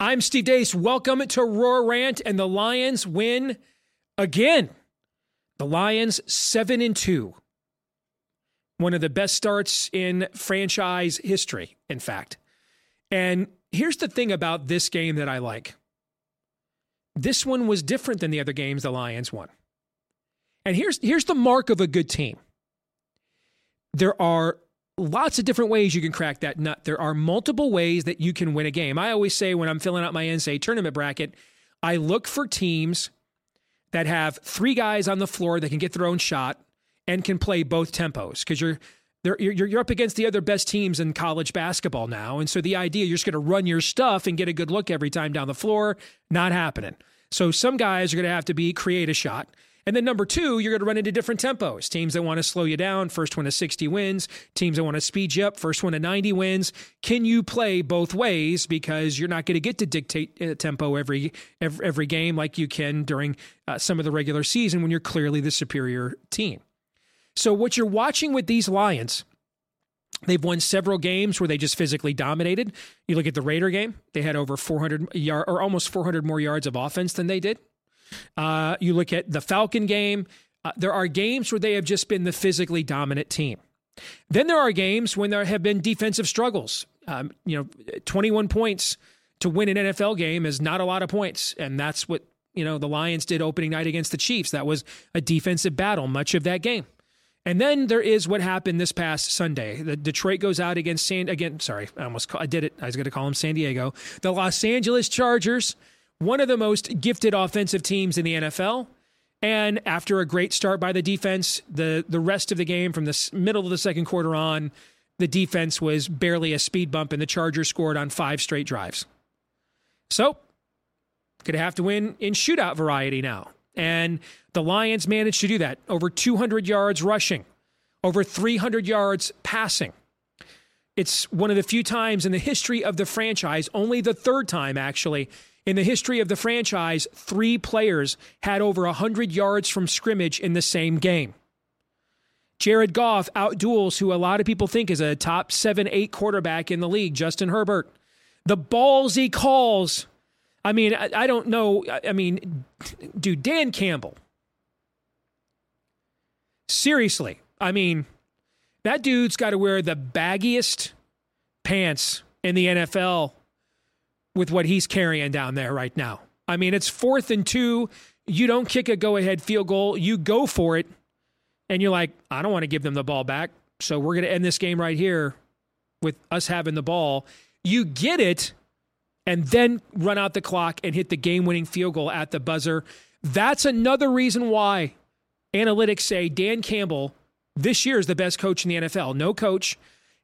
I'm Steve Deace. Welcome to Roar Rant, and the Lions win again. The Lions seven and two. One of the best starts in franchise history, in fact. And here's the thing about this game that I like. This one was different than the other games the Lions won. And here's here's the mark of a good team. There are lots of different ways you can crack that nut. There are multiple ways that you can win a game. I always say when I'm filling out my NCAA tournament bracket, I look for teams that have three guys on the floor that can get their own shot and can play both tempos because you're you're, you're up against the other best teams in college basketball now. And so the idea you're just going to run your stuff and get a good look every time down the floor, not happening. So some guys are going to have to be create a shot. And then number two, you're going to run into different tempos. Teams that want to slow you down, first one to 60 wins. Teams that want to speed you up, first one to 90 wins. Can you play both ways? Because you're not going to get to dictate uh, tempo every, every, every game like you can during uh, some of the regular season when you're clearly the superior team. So what you're watching with these Lions. They've won several games where they just physically dominated. You look at the Raider game; they had over 400 yard or almost 400 more yards of offense than they did. Uh, you look at the Falcon game, uh, there are games where they have just been the physically dominant team. Then there are games when there have been defensive struggles. Um, you know, 21 points to win an NFL game is not a lot of points. And that's what, you know, the Lions did opening night against the Chiefs. That was a defensive battle, much of that game. And then there is what happened this past Sunday. The Detroit goes out against San again. Sorry, I almost call, I did it. I was going to call them San Diego. The Los Angeles Chargers one of the most gifted offensive teams in the NFL. And after a great start by the defense, the the rest of the game from the middle of the second quarter on, the defense was barely a speed bump, and the Chargers scored on five straight drives. So, going to have to win in shootout variety now. And the Lions managed to do that. Over 200 yards rushing, over 300 yards passing. It's one of the few times in the history of the franchise, only the third time actually, in the history of the franchise, three players had over 100 yards from scrimmage in the same game. Jared Goff outduels who a lot of people think is a top seven, eight quarterback in the league, Justin Herbert. The balls he calls. I mean, I, I don't know. I mean, dude, Dan Campbell. Seriously, I mean, that dude's got to wear the baggiest pants in the NFL with what he's carrying down there right now. I mean, it's fourth and two. You don't kick a go ahead field goal, you go for it. And you're like, I don't want to give them the ball back. So we're going to end this game right here with us having the ball. You get it and then run out the clock and hit the game winning field goal at the buzzer. That's another reason why analytics say Dan Campbell this year is the best coach in the NFL. No coach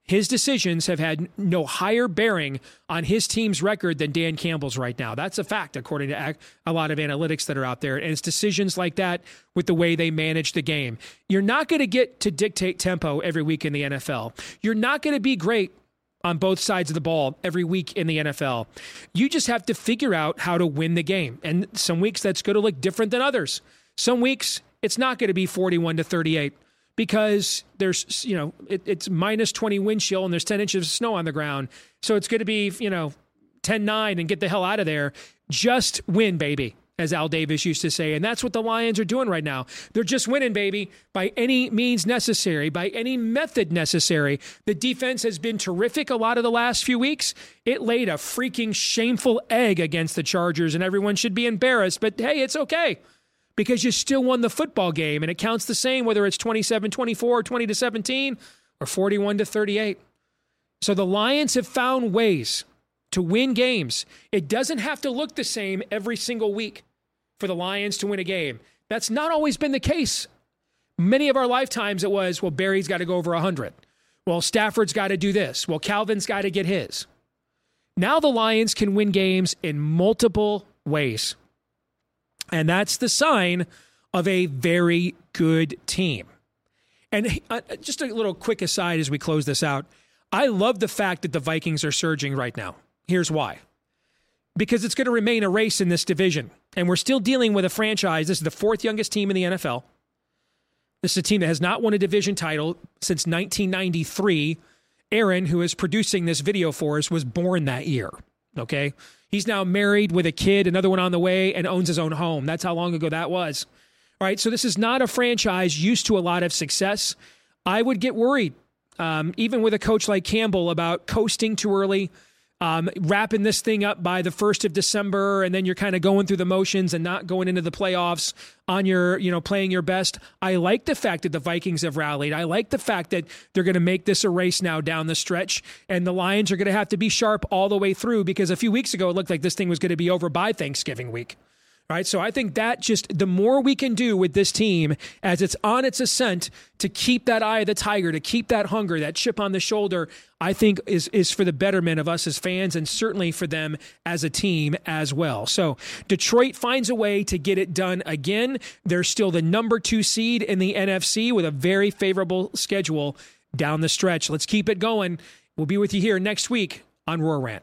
his decisions have had no higher bearing on his team's record than Dan Campbell's right now. That's a fact, according to a lot of analytics that are out there. And it's decisions like that with the way they manage the game. You're not going to get to dictate tempo every week in the NFL. You're not going to be great on both sides of the ball every week in the NFL. You just have to figure out how to win the game. And some weeks that's going to look different than others. Some weeks it's not going to be 41 to 38 because there's you know it, it's minus 20 wind chill and there's 10 inches of snow on the ground. So it's going to be you know 10-9 and get the hell out of there. Just win baby as al davis used to say. And that's what the lions are doing right now. They're just winning baby by any means necessary by any method necessary. The defense has been terrific a lot of the last few weeks. It laid a freaking shameful egg against the chargers and everyone should be embarrassed but hey it's okay because you still won the football game and it counts the same whether it's 27 24 20 to 17 or 41 to 38 so the lions have found ways to win games. It doesn't have to look the same every single week for the lions to win a game. That's not always been the case. Many of our lifetimes it was well barry's got to go over 100 well stafford's got to do this. Well calvin's got to get his. Now the lions can win games in multiple ways and that's the sign of a very good team. And uh, just a little quick aside as we close this out I love the fact that the Vikings are surging right now. Here's why because it's going to remain a race in this division. And we're still dealing with a franchise. This is the fourth youngest team in the NFL. This is a team that has not won a division title since 1993. Aaron, who is producing this video for us, was born that year. Okay. He's now married with a kid, another one on the way, and owns his own home. That's how long ago that was. All right. So this is not a franchise used to a lot of success. I would get worried, um, even with a coach like Campbell, about coasting too early um, wrapping this thing up by the first of December, and then you're kind of going through the motions and not going into the playoffs on your, you know, playing your best. I like the fact that the Vikings have rallied. I like the fact that they're going to make this a race now down the stretch, and the Lions are going to have to be sharp all the way through because a few weeks ago it looked like this thing was going to be over by Thanksgiving week. Right. So I think that just the more we can do with this team as it's on its ascent to keep that eye of the tiger, to keep that hunger, that chip on the shoulder, I think is is for the betterment of us as fans and certainly for them as a team as well. So Detroit finds a way to get it done again. They're still the number two seed in the NFC with a very favorable schedule down the stretch. Let's keep it going. We'll be with you here next week on Roar Rant.